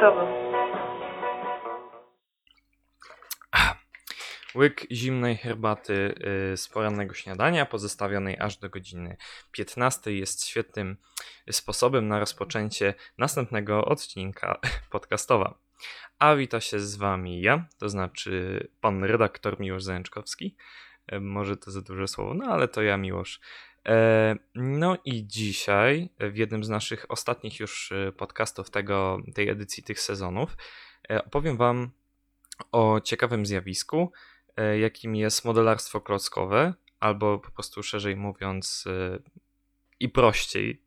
podcastowy. Łyk zimnej herbaty y, z porannego śniadania, pozostawionej aż do godziny 15, jest świetnym sposobem na rozpoczęcie następnego odcinka podcastowa. A wita się z Wami ja, to znaczy pan redaktor Miłosz Zajączkowski. E, Może to za duże słowo, no ale to ja Miłosz. E, No i dzisiaj w jednym z naszych ostatnich już e, podcastów tego, tej edycji tych sezonów e, opowiem Wam o ciekawym zjawisku, jakim jest modelarstwo klockowe, albo po prostu szerzej mówiąc i prościej,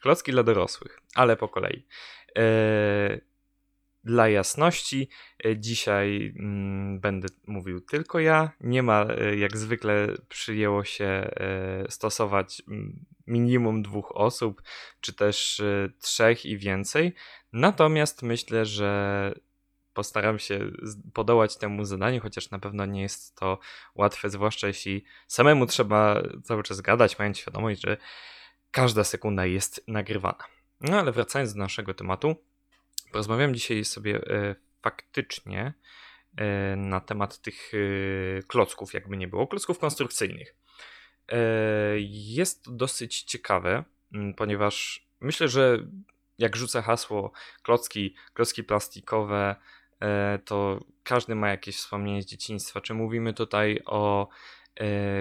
klocki dla dorosłych, ale po kolei. Dla jasności, e, dzisiaj mm, będę mówił tylko ja. Nie ma, e, jak zwykle przyjęło się e, stosować mm, minimum dwóch osób, czy też trzech i więcej. Natomiast myślę, że postaram się podołać temu zadaniu, chociaż na pewno nie jest to łatwe, zwłaszcza jeśli samemu trzeba cały czas gadać, mając świadomość, że każda sekunda jest nagrywana. No ale wracając do naszego tematu, porozmawiam dzisiaj sobie e, faktycznie e, na temat tych e, klocków, jakby nie było, klocków konstrukcyjnych. Jest dosyć ciekawe, ponieważ myślę, że jak rzucę hasło klocki, klocki plastikowe, to każdy ma jakieś wspomnienie z dzieciństwa. Czy mówimy tutaj o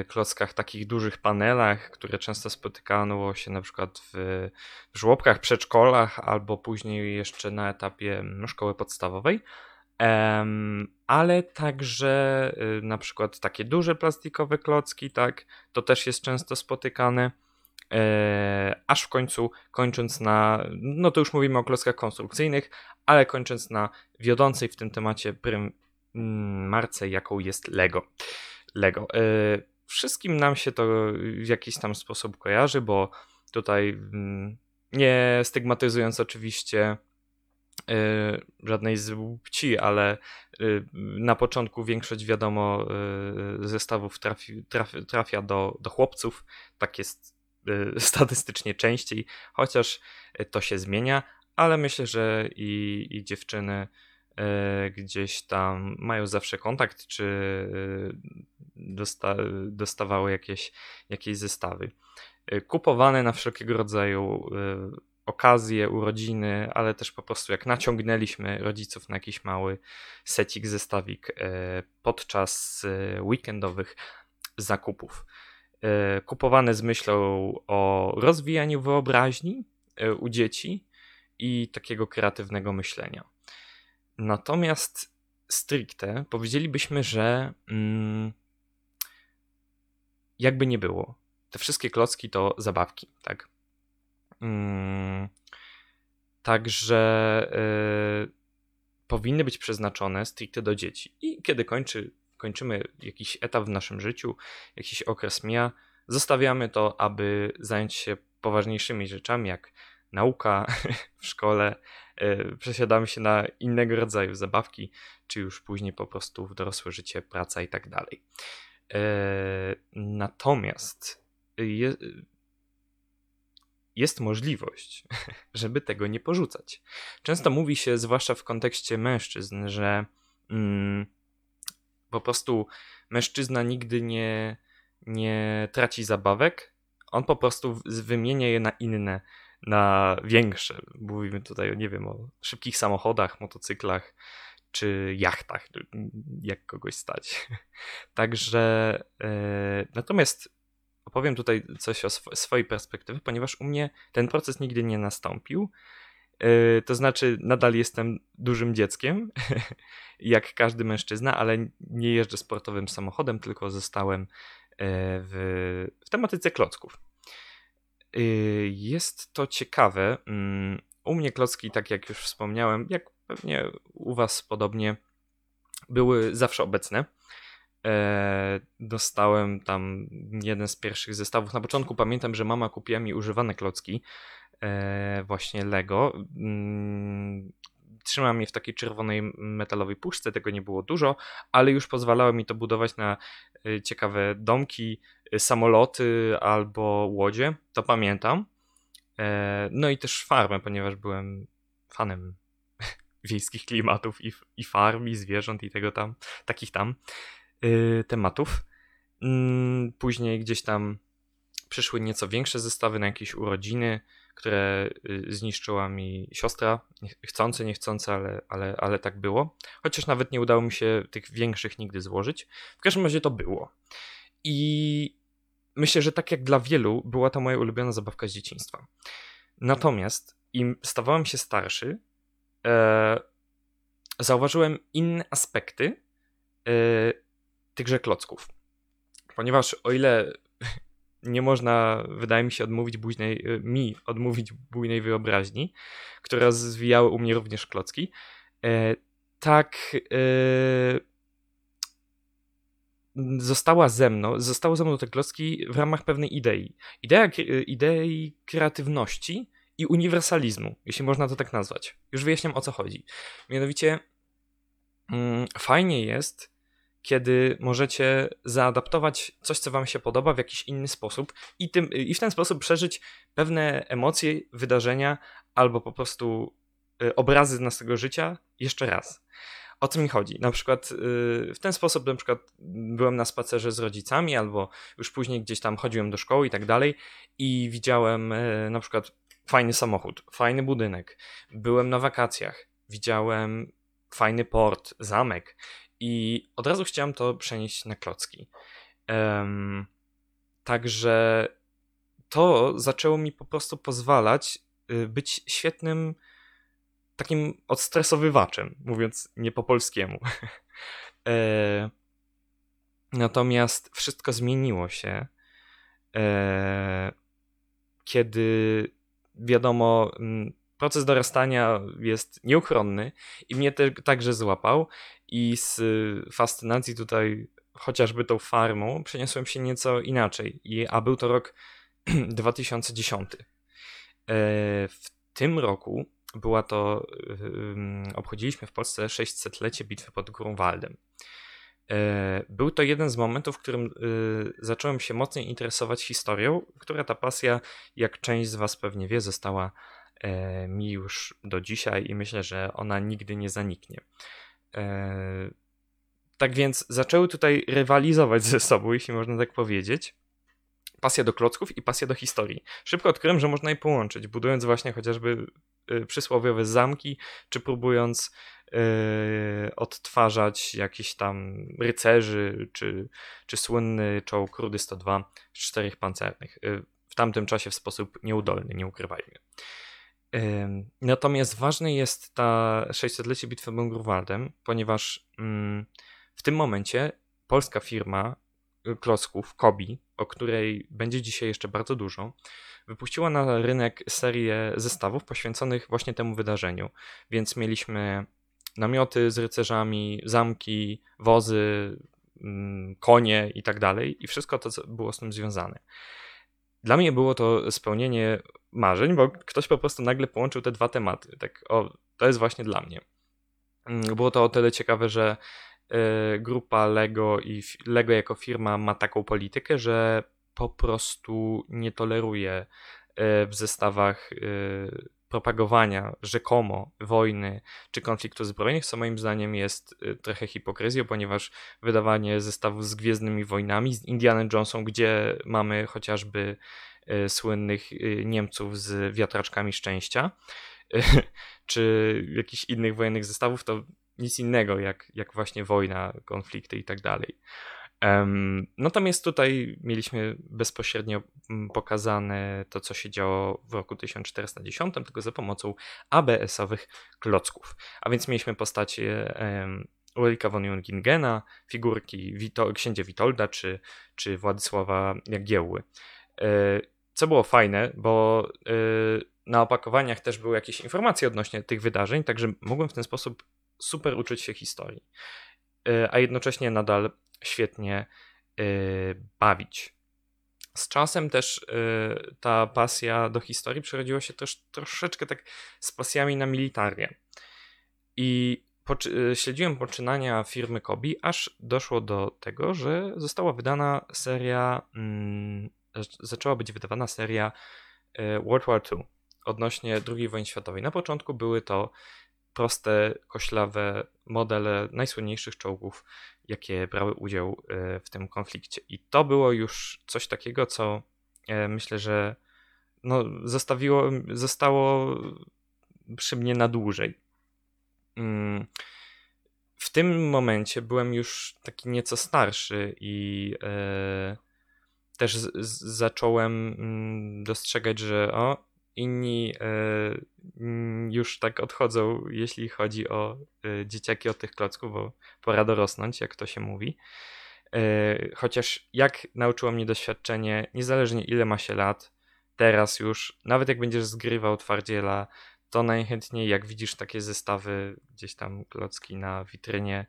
klockach, takich dużych panelach, które często spotykano się na przykład w, żłobkach, przedszkolach, albo później jeszcze na etapie mm, szkoły podstawowej. Ale także y, na przykład takie duże plastikowe klocki, tak, to też jest często spotykane. E, aż w końcu kończąc na, no to już mówimy o klockach konstrukcyjnych, ale kończąc na wiodącej w tym temacie prym mm, marce, jaką jest Lego. Lego. E, wszystkim nam się to w jakiś tam sposób kojarzy, bo tutaj mm, nie stygmatyzując oczywiście y, żadnej z płci, ale y, na początku większość wiadomo y, zestawów trafi, trafi, trafia do, do chłopców. Tak jest y, statystycznie częściej, chociaż y, to się zmienia, ale myślę, że i, i dziewczyny y, gdzieś tam mają zawsze kontakt, czy y, dosta, dostawały jakieś, jakieś zestawy. Y, Kupowane na wszelkiego rodzaju okazje, urodziny, ale też po prostu jak naciągnęliśmy rodziców na jakiś mały secik, zestawik e, podczas e, weekendowych zakupów. E, Kupowane z myślą o rozwijaniu wyobraźni e, u dzieci i takiego kreatywnego myślenia. Natomiast stricte powiedzielibyśmy, że mm, jakby nie było, te wszystkie klocki to zabawki, tak? Mm, Także y, powinny być przeznaczone stricte do dzieci. I kiedy kończy, kończymy jakiś etap w naszym życiu, jakiś okres mija, zostawiamy to, aby zająć się poważniejszymi rzeczami, jak nauka w szkole. Y, przesiadamy się na innego rodzaju zabawki, czy już później po prostu w dorosłe życie, praca i tak dalej. Y, Natomiast je, jest możliwość, żeby tego nie porzucać. Często mówi się, zwłaszcza w kontekście mężczyzn, że mm, po prostu mężczyzna nigdy nie, nie traci zabawek, on po prostu wymienia je na inne, na większe. Mówimy tutaj, nie wiem, o szybkich samochodach, motocyklach czy jachtach, jak kogoś stać. Także e, natomiast opowiem tutaj coś o sw- swojej perspektywy, ponieważ u mnie ten proces nigdy nie nastąpił. Yy, to znaczy, nadal jestem dużym dzieckiem, jak każdy mężczyzna, ale nie jeżdżę sportowym samochodem, tylko zostałem yy, w, w tematyce klocków. Yy, Jest to ciekawe. Mm, U mnie klocki, tak jak już wspomniałem, jak pewnie u Was podobnie, były zawsze obecne. E, dostałem tam jeden z pierwszych zestawów. Na początku pamiętam, że mama kupiła mi używane klocki, e, właśnie Lego. Mm, Trzymam je w takiej czerwonej metalowej puszce, tego nie było dużo, ale już pozwalało mi to budować na e, ciekawe domki, samoloty albo łodzie. To pamiętam. E, No i też farmę, ponieważ byłem fanem wiejskich klimatów i, i farm, i zwierząt, i tego tam, takich tam yy, tematów. Yy, później gdzieś tam przyszły nieco większe zestawy na jakieś urodziny, które y, zniszczyła mi siostra, chcące, niechcące, ale, ale, ale tak było. Chociaż nawet nie udało mi się tych większych nigdy złożyć. W każdym razie to było. I myślę, że tak jak dla wielu, była to moja ulubiona zabawka z dzieciństwa. Natomiast im stawałem się starszy, e, zauważyłem inne aspekty e, tychże klocków. Ponieważ o ile nie można, wydaje mi się, odmówić bujnej, y, mi odmówić bujnej wyobraźni, która rozwijały u mnie również klocki. E, tak e, została ze mną, zostały ze mną te klocki w ramach pewnej idei. Idea, idei kreatywności i uniwersalizmu, jeśli można to tak nazwać. Już wyjaśniam o co chodzi. Mianowicie mm, fajnie jest kiedy możecie zaadaptować coś, co Wam się podoba w jakiś inny sposób i, tym, i w ten sposób przeżyć pewne emocje, wydarzenia albo po prostu y, obrazy z naszego życia jeszcze raz. O co mi chodzi? Na przykład y, w ten sposób na przykład byłem na spacerze z rodzicami albo już później gdzieś tam chodziłem do szkoły i tak dalej i widziałem y, na przykład fajny samochód, fajny budynek. Byłem na wakacjach, widziałem fajny port, zamek i od razu chciałem to przenieść na klocki. Um, także to zaczęło mi po prostu pozwalać y, być świetnym takim odstresowywaczem, mówiąc nie po polskiemu. e, natomiast wszystko zmieniło się, e, kiedy wiadomo, proces dorastania jest nieuchronny i mnie te, także złapał i z fascynacji tutaj chociażby tą farmą przeniosłem się nieco inaczej, I, a był to rok 2010. E, w tym roku była to, obchodziliśmy w Polsce 600-lecie bitwy pod Grunwaldem. E, był to jeden z momentów, w którym e, zacząłem się mocniej interesować historią, która ta pasja, jak część z Was pewnie wie, została mi już do dzisiaj i myślę, że ona nigdy nie zaniknie. E, tak więc zaczęły tutaj rywalizować ze sobą, jeśli można tak powiedzieć. Pasja do klocków i pasja do historii. Szybko odkryłem, że można je połączyć, budując właśnie chociażby e, przysłowiowe zamki, czy próbując yy, odtwarzać jakiś tam rycerzy, czy, czy słynny czołg Rudy 102 z czterech pancernych. Yy, w tamtym czasie w sposób nieudolny, nie ukrywajmy. Natomiast ważne jest ta 600-lecie bitwy pod ponieważ mm, w tym momencie polska firma y, klocków, Kobi, o której będzie dzisiaj jeszcze bardzo dużo, wypuściła na rynek serię zestawów poświęconych właśnie temu wydarzeniu. Więc mieliśmy namioty z rycerzami, zamki, wozy, mm, konie i tak dalej, i wszystko to, co było z tym związane. Dla mnie było to spełnienie marzeń, bo ktoś po prostu nagle połączył te dwa tematy. Tak, o, to jest właśnie dla mnie. Mm, było to o tyle ciekawe, że y, grupa Lego i Lego jako firma ma taką politykę, że po prostu nie toleruje y, w zestawach y, propagowania rzekomo wojny czy konfliktu zbrojnych, co moim zdaniem jest trochę hipokryzją, ponieważ wydawanie zestawów z Gwiezdnymi Wojnami, z Indiana Jonesą, gdzie mamy chociażby E, słynnych e, Niemców z wiatraczkami szczęścia, e, czy jakichś innych wojennych zestawów, to nic innego jak, jak właśnie wojna, konflikty i tak dalej. Natomiast tutaj mieliśmy bezpośrednio mm, pokazane to, co się działo w roku 1410, tylko za pomocą ABS-owych klocków. A więc mieliśmy postacie Ulrika von Jungingena, figurki Wito księcia Witolda czy, czy Władysława Jagiełły. Co było fajne, bo yy, na opakowaniach też były jakieś informacje odnośnie tych wydarzeń, także mogłem w ten sposób super uczyć się historii, yy, a jednocześnie nadal świetnie yy, bawić. Z czasem też y, ta pasja do historii przerodziła się też troszeczkę tak z pasjami na militarię. I y, śledziłem poczynania firmy Kobi, aż doszło do tego, że została wydana seria mm, zaczęła być wydawana seria World War II odnośnie II wojny światowej. Na początku były to proste, koślawe modele najsłynniejszych czołgów, jakie brały udział w tym konflikcie. I to było już coś takiego, co myślę, że no, zostawiło, zostało przy mnie na dłużej. Mm, w tym momencie byłem już taki nieco starszy i e, też zacząłem mm, dostrzegać, że o, inni e, mm, już tak odchodzą, jeśli chodzi o e, dzieciaki od tych klocków, bo pora dorosnąć, jak to się mówi. E, chociaż jak nauczyło mnie doświadczenie, niezależnie ile ma się lat, teraz już, nawet jak będziesz zgrywał twardziela, to najchętniej jak widzisz takie zestawy, gdzieś tam klocki na witrynie,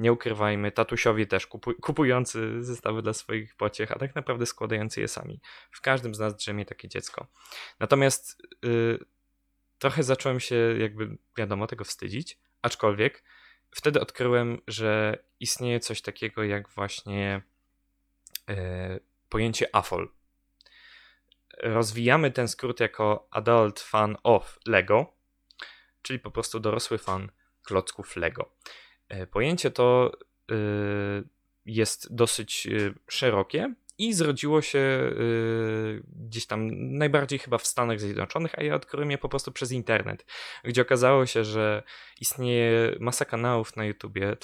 nie ukrywajmy, tatusiowie też kupuj, kupujący zestawy dla swoich pociech, a tak naprawdę składający je sami. W każdym z nas drzemie takie dziecko. Natomiast yy, trochę zacząłem się jakby, wiadomo, tego wstydzić, aczkolwiek wtedy odkryłem, że istnieje coś takiego jak właśnie yy, pojęcie AFOL, rozwijamy ten skrót jako Adult Fan of Lego, czyli po prostu dorosły fan klocków Lego. E, pojęcie to e, jest dosyć e, szerokie i zrodziło się gdzieś tam najbardziej chyba w Stanach Zjednoczonych, a ja odkryłem je po prostu przez internet, gdzie okazało się, że istnieje masa kanałów na YouTubie,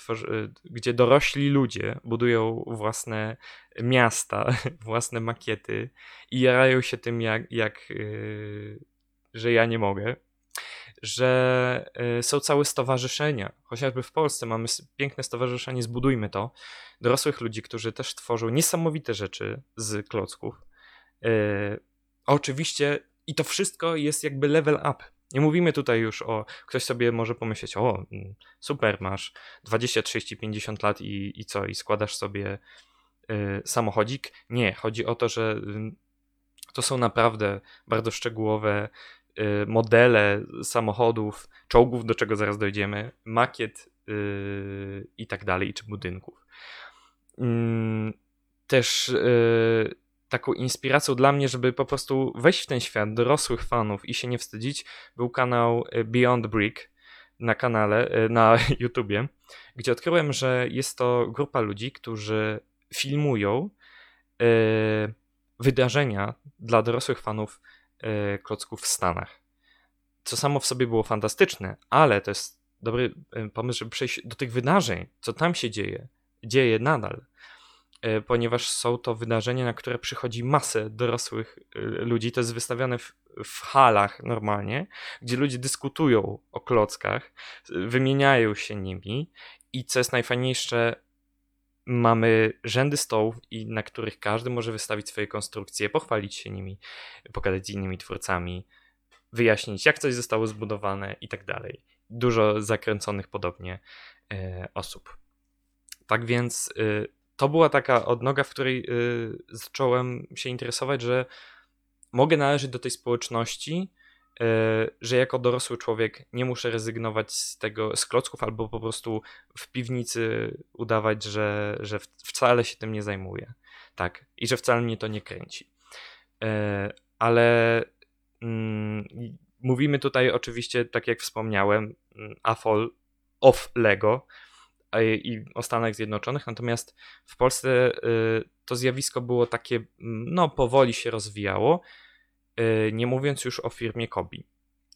gdzie dorośli ludzie budują własne miasta, własne makiety i jarają się tym, jak, jak że ja nie mogę że y, są całe stowarzyszenia. Chociażby w Polsce mamy piękne stowarzyszenie Zbudujmy to. Dorosłych ludzi, którzy też tworzą niesamowite rzeczy z klocków. Y, oczywiście i to wszystko jest jakby level up. Nie mówimy tutaj już o, ktoś sobie może pomyśleć, o mm, super, masz 20, 30, 50 lat i, i co, i składasz sobie y, samochodzik. Nie, chodzi o to, że to są naprawdę bardzo szczegółowe Y, modele samochodów, czołgów, do czego zaraz dojdziemy, makiet yy, i tak dalej, czy budynków. Yy, też yy, taką inspiracją dla mnie, żeby po prostu wejść w ten świat dorosłych fanów i się nie wstydzić, był kanał y, Beyond Brick na kanale, y, na YouTubie, gdzie odkryłem, że jest to grupa ludzi, którzy filmują wydarzenia dla dorosłych fanów klocków w Stanach. Co samo w sobie było fantastyczne, ale to jest dobry e, pomysł, żeby przejść do tych wydarzeń, co tam się dzieje, dzieje nadal, e, ponieważ są to wydarzenia, na które przychodzi masę dorosłych ludzi. To jest wystawiane w, w halach normalnie, gdzie ludzie dyskutują o klockach, wymieniają się nimi i co jest najfajniejsze, mamy rzędy stołów, i na których każdy może wystawić swoje konstrukcje, pochwalić się nimi, pogadać z innymi twórcami, wyjaśnić, jak coś zostało zbudowane i tak dalej. Dużo zakręconych podobnie e, osób. Tak więc e, to była taka odnoga, w której e, zacząłem się interesować, że mogę należeć do tej społeczności, że jako dorosły człowiek nie muszę rezygnować z tego, z klocków, albo po prostu w piwnicy udawać, że, że wcale się tym nie zajmuję. Tak, i że wcale mnie to nie kręci. E, ale mm, mówimy tutaj oczywiście, tak jak wspomniałem, mm, AFOL of Lego i o Stanach Zjednoczonych, natomiast w Polsce y, to zjawisko było takie, mm, no powoli się rozwijało E, nie mówiąc już o firmie Kobi,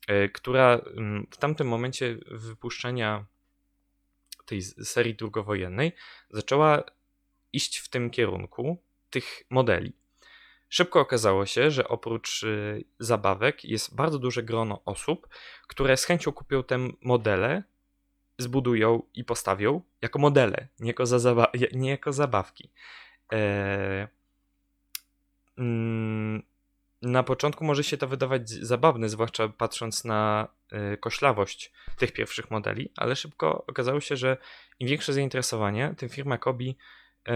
e, która mm, w tamtym momencie wypuszczenia tej serii drugowojennej zaczęła iść w tym kierunku tych modeli. Szybko okazało się, że oprócz e, zabawek jest bardzo duże grono osób, które z chęcią kupią te modele, zbudują i postawią jako modele, nie jako, za nie jako zabawki. Eee, na początku może się to wydawać zabawne, zwłaszcza patrząc na y, koślawość tych pierwszych modeli, ale szybko okazało się, że im większe zainteresowanie, tym firma Kobi y,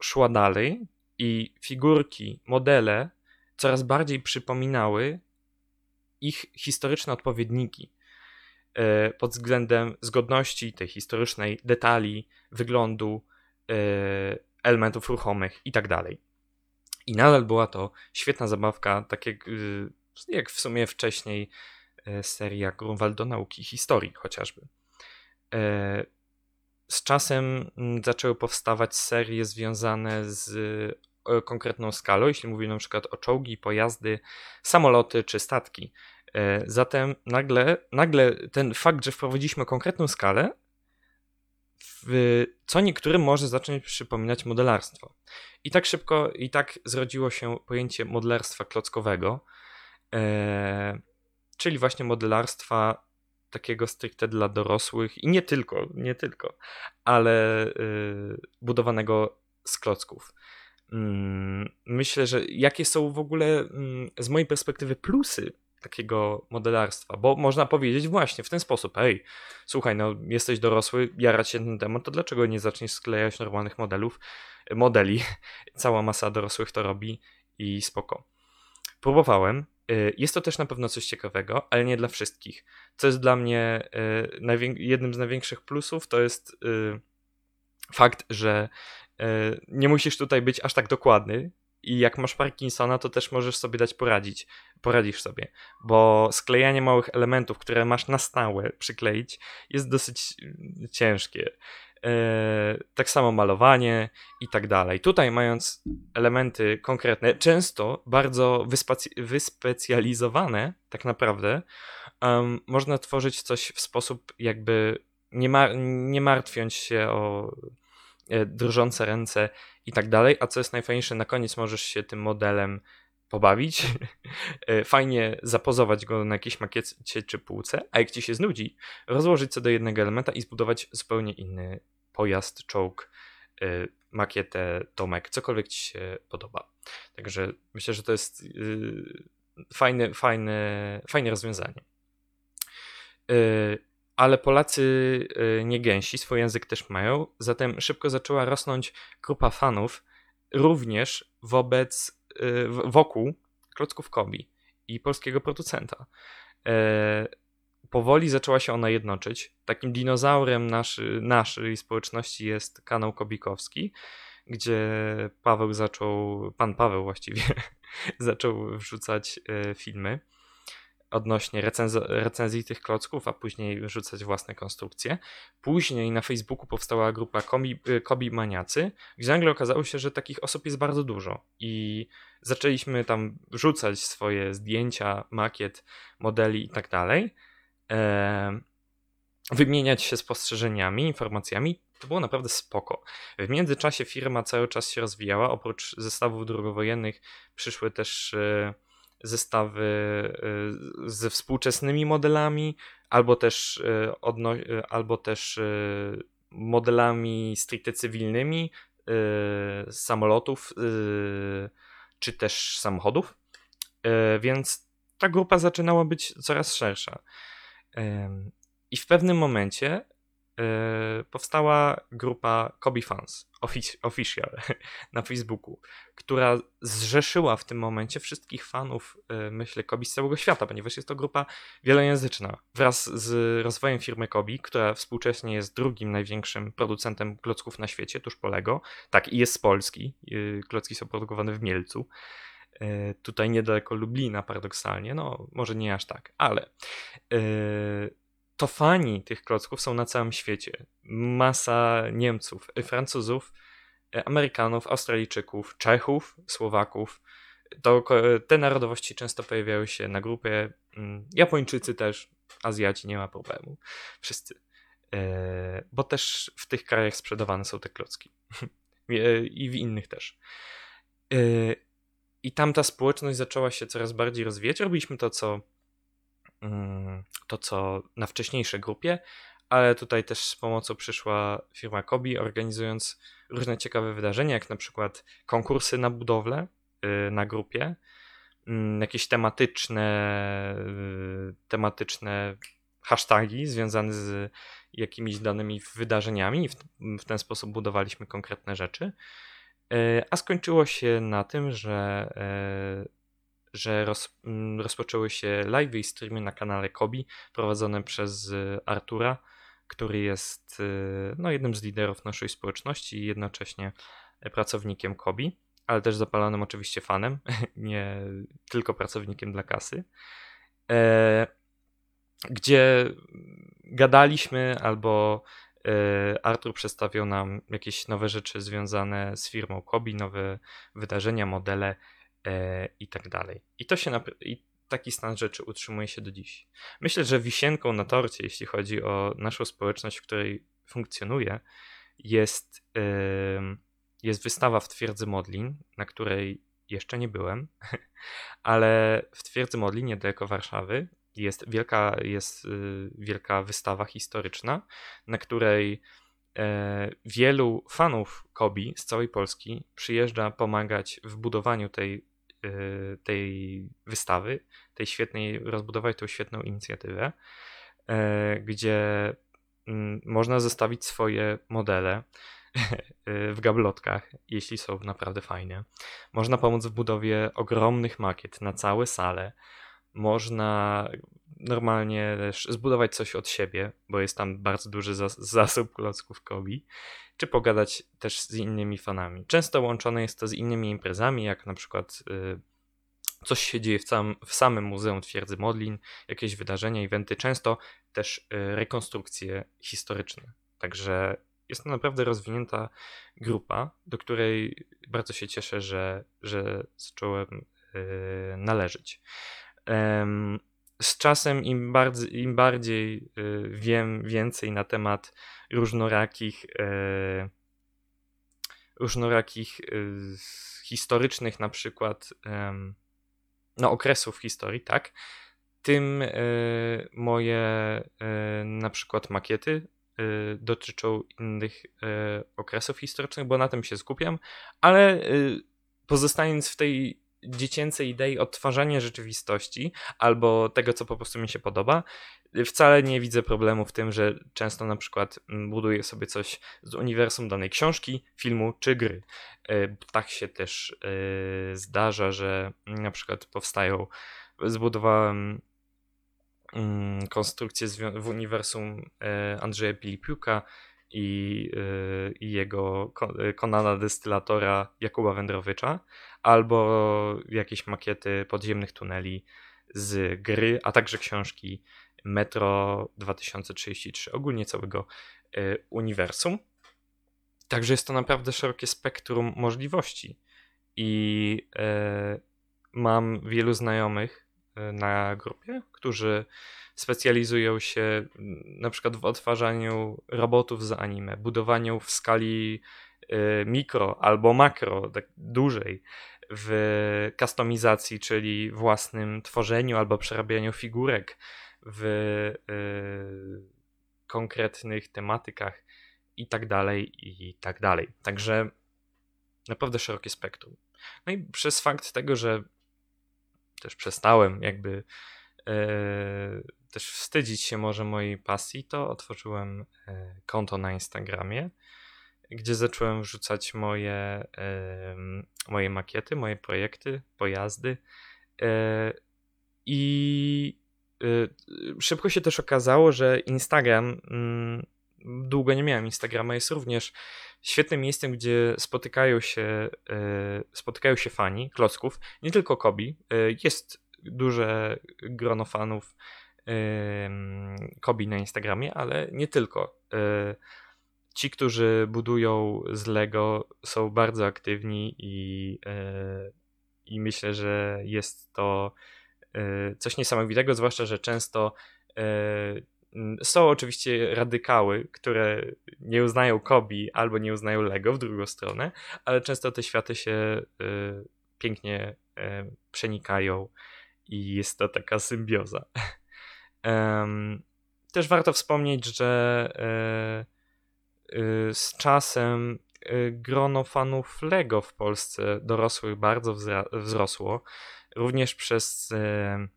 szła dalej i figurki, modele coraz bardziej przypominały ich historyczne odpowiedniki y, pod względem zgodności tej historycznej, detali, wyglądu, elementów ruchomych itd. I nadal była to świetna zabawka, tak jak, y, jak w sumie wcześniej serii jak Grunwald nauki historii chociażby. Z czasem mm, zaczęły powstawać serie związane z konkretną skalą, jeśli mówimy na przykład o czołgi, pojazdy, samoloty czy statki. Zatem nagle, nagle ten fakt, że wprowadziliśmy konkretną skalę, w co niektórym może zacząć przypominać modelarstwo. I tak szybko, i tak zrodziło się pojęcie modelarstwa klockowego, e, czyli właśnie modelarstwa takiego stricte dla dorosłych i nie tylko, nie tylko, ale e, budowanego z klocków. Mm, myślę, że jakie są w ogóle mm, z mojej perspektywy plusy takiego modelarstwa, bo można powiedzieć właśnie w ten sposób, ej, słuchaj, no jesteś dorosły, jarać się ten temat, to dlaczego nie zaczniesz sklejać normalnych modelów, modeli, cała masa dorosłych to robi i spoko. Próbowałem, y, jest to też na pewno coś ciekawego, ale nie dla wszystkich. Co jest dla mnie y, jednym z największych plusów, to jest y, fakt, że nie musisz tutaj być aż tak dokładny, i jak masz Parkinsona, to też możesz sobie dać poradzić. Poradzisz sobie, bo sklejanie małych elementów, które masz na stałe przykleić, jest dosyć mm, ciężkie. Eee, tak samo malowanie i tak dalej. Tutaj, mając elementy konkretne, często bardzo wyspecjalizowane, tak naprawdę, um, można tworzyć coś w sposób jakby nie, mar nie martwiąc się o E, drżące ręce i tak dalej. A co jest najfajniejsze, na koniec możesz się tym modelem pobawić, e, fajnie zapozować go na jakiejś makiecie czy półce, a jak ci się znudzi, rozłożyć co do jednego elementa i zbudować zupełnie inny pojazd, czołg, e, makietę, domek, cokolwiek ci się podoba. Także myślę, że to jest fajne, fajne, fajne rozwiązanie ale Polacy y, nie gęsi, swój język też mają, zatem szybko zaczęła rosnąć grupa fanów również wobec, y, wokół klocków Kobi i polskiego producenta. E, powoli zaczęła się ona jednoczyć. Takim dinozaurem naszy, naszej społeczności jest kanał Kobikowski, gdzie Paweł zaczął, pan Paweł właściwie, zaczął wrzucać e, filmy odnośnie recenz- recenzji tych klocków, a później rzucać własne konstrukcje. Później na Facebooku powstała grupa Kobi, y, Kobi Maniacy, gdzie nagle okazało się, że takich osób jest bardzo dużo i zaczęliśmy tam rzucać swoje zdjęcia, makiet, modeli i tak dalej, wymieniać się spostrzeżeniami, informacjami. To było naprawdę spoko. W międzyczasie firma cały czas się rozwijała. Oprócz zestawów drugowojennych przyszły też e, zestawy y, ze współczesnymi modelami, albo też, y, odno- y, albo też modelami stricte cywilnymi samolotów czy też samochodów. Więc ta grupa zaczynała być coraz szersza. I w pewnym momencie powstała grupa Kobe Fans Official na Facebooku, która zrzeszyła w tym momencie wszystkich fanów, e, myślę, Kobe z całego świata, ponieważ jest to grupa wielojęzyczna. Wraz z rozwojem firmy Kobe, która współcześnie jest drugim największym producentem klocków na świecie, tuż po Lego, tak i jest z Polski, e, klocki są produkowane w Mielcu, tutaj niedaleko Lublina paradoksalnie, no może nie aż tak, ale to fani tych klocków są na całym świecie. Masa Niemców, y, Francuzów, y, Amerykanów, Australijczyków, Czechów, Słowaków. To, te narodowości często pojawiały się na grupie. Mm, Japończycy też, Azjaci, nie ma problemu. Wszyscy. E, bo też w tych krajach sprzedawane są te klocki. I w innych też. E, I tam ta społeczność zaczęła się coraz bardziej rozwijać. Robiliśmy to, co to, co na wcześniejszej grupie, ale tutaj też z pomocą przyszła firma Kobi, organizując różne ciekawe wydarzenia, jak na przykład konkursy na budowlę y, na grupie, mm, jakieś tematyczne, y, tematyczne hasztagi związane z jakimiś danymi wydarzeniami. W, w ten sposób budowaliśmy konkretne rzeczy. Y, a skończyło się na tym, że że roz, mm, rozpoczęły się live i streamy na kanale Kobi prowadzone przez y, Artura, który jest y, no, jednym z liderów naszej społeczności i jednocześnie pracownikiem Kobi, ale też zapalonym oczywiście fanem, nie tylko pracownikiem dla kasy. E, gdzie gadaliśmy albo e, Artur przedstawiał nam jakieś nowe rzeczy związane z firmą Kobi, nowe wydarzenia, modele e, i tak dalej. I to się i taki stan rzeczy utrzymuje się do dziś. Myślę, że wisienką na torcie, jeśli chodzi o naszą społeczność, w której funkcjonuje, jest, jest wystawa w Twierdzy Modlin, na której jeszcze nie byłem, ale w Twierdzy Modlin, niedaleko Warszawy, jest wielka, jest y, wielka wystawa historyczna, na której e, wielu fanów Kobi z całej Polski przyjeżdża pomagać w budowaniu tej, tej wystawy, tej świetnej, rozbudować tą świetną inicjatywę, e, gdzie mm, można zostawić swoje modele w gablotkach, jeśli są naprawdę fajne. Można pomóc w budowie ogromnych makiet na całe sale, można normalnie też zbudować coś od siebie, bo jest tam bardzo duży zas zasób klocków Kobi, czy pogadać też z innymi fanami. Często łączone jest to z innymi imprezami, jak na przykład y, coś się dzieje w, całym, w samym Muzeum Twierdzy Modlin, jakieś wydarzenia, eventy, często też y, rekonstrukcje historyczne. Także jest to naprawdę rozwinięta grupa, do której bardzo się cieszę, że, że zacząłem y, należeć z czasem im, bardziej, im bardziej y, wiem więcej na temat różnorakich e, różnorakich y, historycznych na przykład no, okresów historii, tak, tym e, moje e, na przykład makiety dotyczą innych okresów historycznych, bo na tym się skupiam, ale pozostając w tej dziecięcej idei odtwarzania rzeczywistości albo tego, co po prostu mi się podoba, wcale nie widzę problemu w tym, że często na przykład mm, buduję sobie coś z uniwersum danej książki, filmu czy gry. E, tak się też e, zdarza, że na przykład powstają, zbudowałem mm, konstrukcję w uniwersum e, Andrzeja Pilipiuka, i, i jego Konana Destylatora Jakuba Wędrowycza, albo jakieś makiety podziemnych tuneli z gry, a także książki Metro 2033, ogólnie całego y, uniwersum. Także jest to naprawdę szerokie spektrum możliwości i y, mam wielu znajomych y, na grupie, którzy specjalizują się na przykład w odtwarzaniu robotów z anime, budowaniu w skali mikro albo makro, tak dłużej, w kustomizacji, czyli własnym tworzeniu albo przerabianiu figurek w y, konkretnych tematykach i tak dalej, i tak dalej. Także naprawdę szerokie spektrum. No i przez fakt tego, że też przestałem jakby y, też wstydzić się może mojej pasji, to otworzyłem y, konto na Instagramie gdzie zacząłem wrzucać moje, moje makiety, moje projekty, pojazdy. E, I e, szybko się też okazało, że Instagram, mm, długo nie miałem Instagrama, jest również świetnym miejscem, gdzie spotykają się, e, spotykają się fani klocków, nie tylko Kobi. Jest duże grono fanów Kobi na Instagramie, ale nie tylko ci, którzy budują z Lego, są bardzo aktywni i, i myślę, że jest to coś niesamowitego, zwłaszcza, że często są oczywiście radykały, które nie uznają Kobi albo nie uznają Lego w drugą stronę, ale często te światy się pięknie przenikają i jest to taka symbioza. Też warto wspomnieć, że Y, z czasem y, grono fanów Lego w Polsce dorosłych bardzo wzrosło, również przez, y,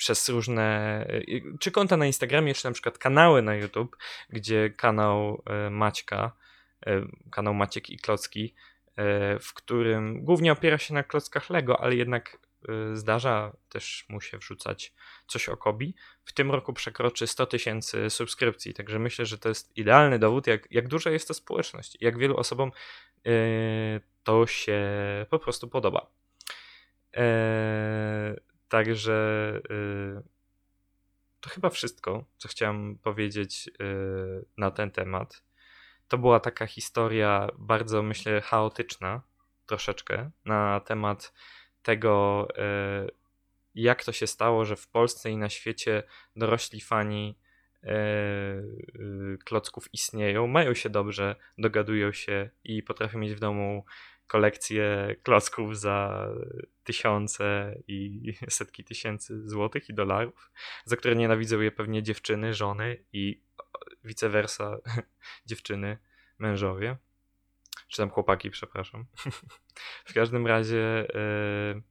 przez różne, czy konta na Instagramie, czy na przykład kanały na YouTube, gdzie kanał Maćka, kanał Maciek i Klocki, w którym głównie opiera się na klockach Lego, ale jednak Y, zdarza też mu się wrzucać coś o Kobi. W tym roku przekroczy 100 tysięcy subskrypcji, także myślę, że to jest idealny dowód, jak, jak duża jest to społeczność, jak wielu osobom to się po prostu podoba. Yy, także yy, to chyba wszystko, co chciałem powiedzieć y, na ten temat. To była taka historia bardzo, myślę, chaotyczna troszeczkę na temat tego, y, jak to się stało, że w Polsce i na świecie dorośli fani klocków istnieją, mają się dobrze, dogadują się i potrafią mieć w domu kolekcję klocków za tysiące i setki tysięcy złotych i dolarów, za które nienawidzą je pewnie dziewczyny, żony i vice versa dziewczyny, mężowie. Czy tam chłopaki, przepraszam. w każdym razie yy,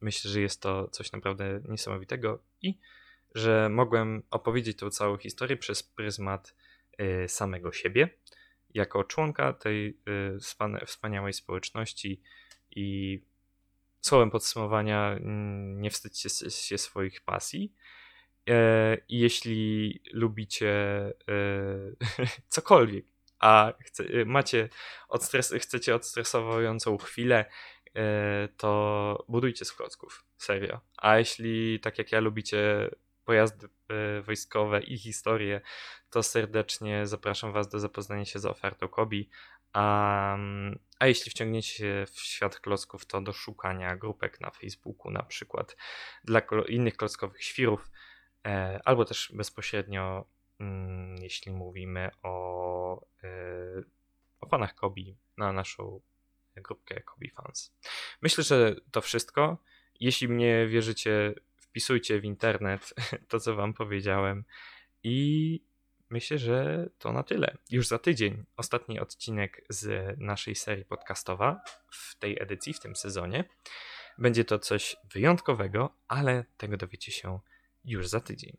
myślę, że jest to coś naprawdę niesamowitego i że mogłem opowiedzieć tą całą historię przez pryzmat yy, samego siebie jako członka tej y, wspaniałej społeczności i słowem podsumowania mm, nie wstydźcie się swoich pasji. E, I jeśli lubicie e, cokolwiek, a chce, y, macie odstres, chcecie odstresowującą chwilę, to budujcie z klocków. Serio. A jeśli tak jak ja lubicie pojazdy e, wojskowe i historie, to serdecznie zapraszam Was do zapoznania się z ofertą Kobi. A, a jeśli wciągniecie się w świat klocków, to do szukania grupek na Facebooku, na przykład dla innych klockowych świrów, e, albo też bezpośrednio, mm, jeśli mówimy o, e, o fanach Kobi, na naszą grupkę Kobi Fans. Myślę, że to wszystko. Jeśli mnie wierzycie, wpisujcie w internet to, co Wam powiedziałem. I myślę, że to na tyle. Już za tydzień ostatni odcinek z naszej serii podcastowa w tej edycji, w tym sezonie. Będzie to coś wyjątkowego, ale tego dowiecie się już za tydzień.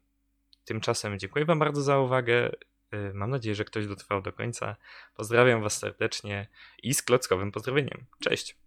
Tymczasem dziękuję Wam bardzo za uwagę. Y, mam nadzieję, że ktoś dotrwał do końca. Pozdrawiam Was serdecznie i z klockowym pozdrowieniem. Cześć!